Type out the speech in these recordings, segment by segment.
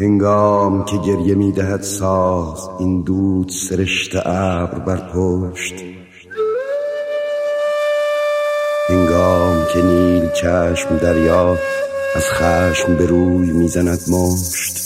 هنگام که گریه می دهد ساز این دود سرشت ابر بر پشت هنگام که نیل چشم دریا از خشم به روی می‌زند مشت.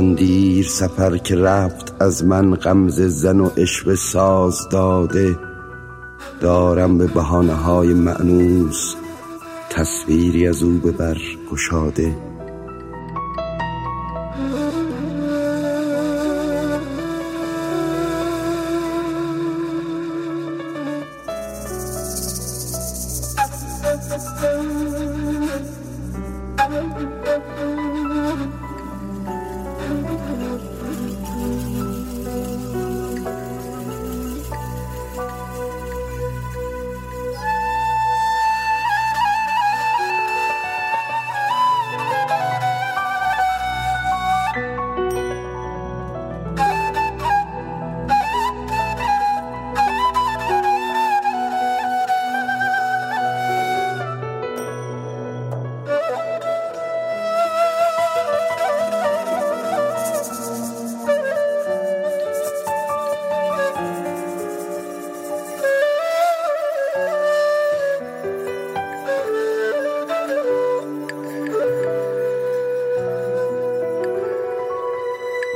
زان دیر سفر که رفت از من غمزه زن و عشوه ساز داده. دارم به بهانه های مأنوس تصویری از او به بر گشاده.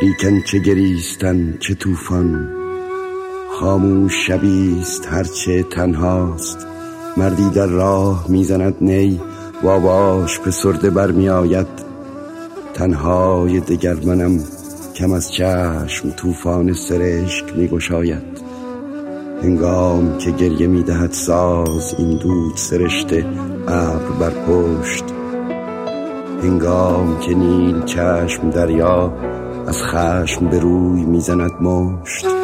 لیکن چه گریستن چه طوفان. خاموش شبیست هرچه تنهاست. مردی در راه می‌زند نی و آواش فسرده برمی آید تنهای دگر منم کم از چشم طوفان سرشک می گشاید هنگام که گریه می دهد ساز این دود سرشته ابر بر پشت هنگام که نیل چشم دریا از خشم به روی می‌زند مشت.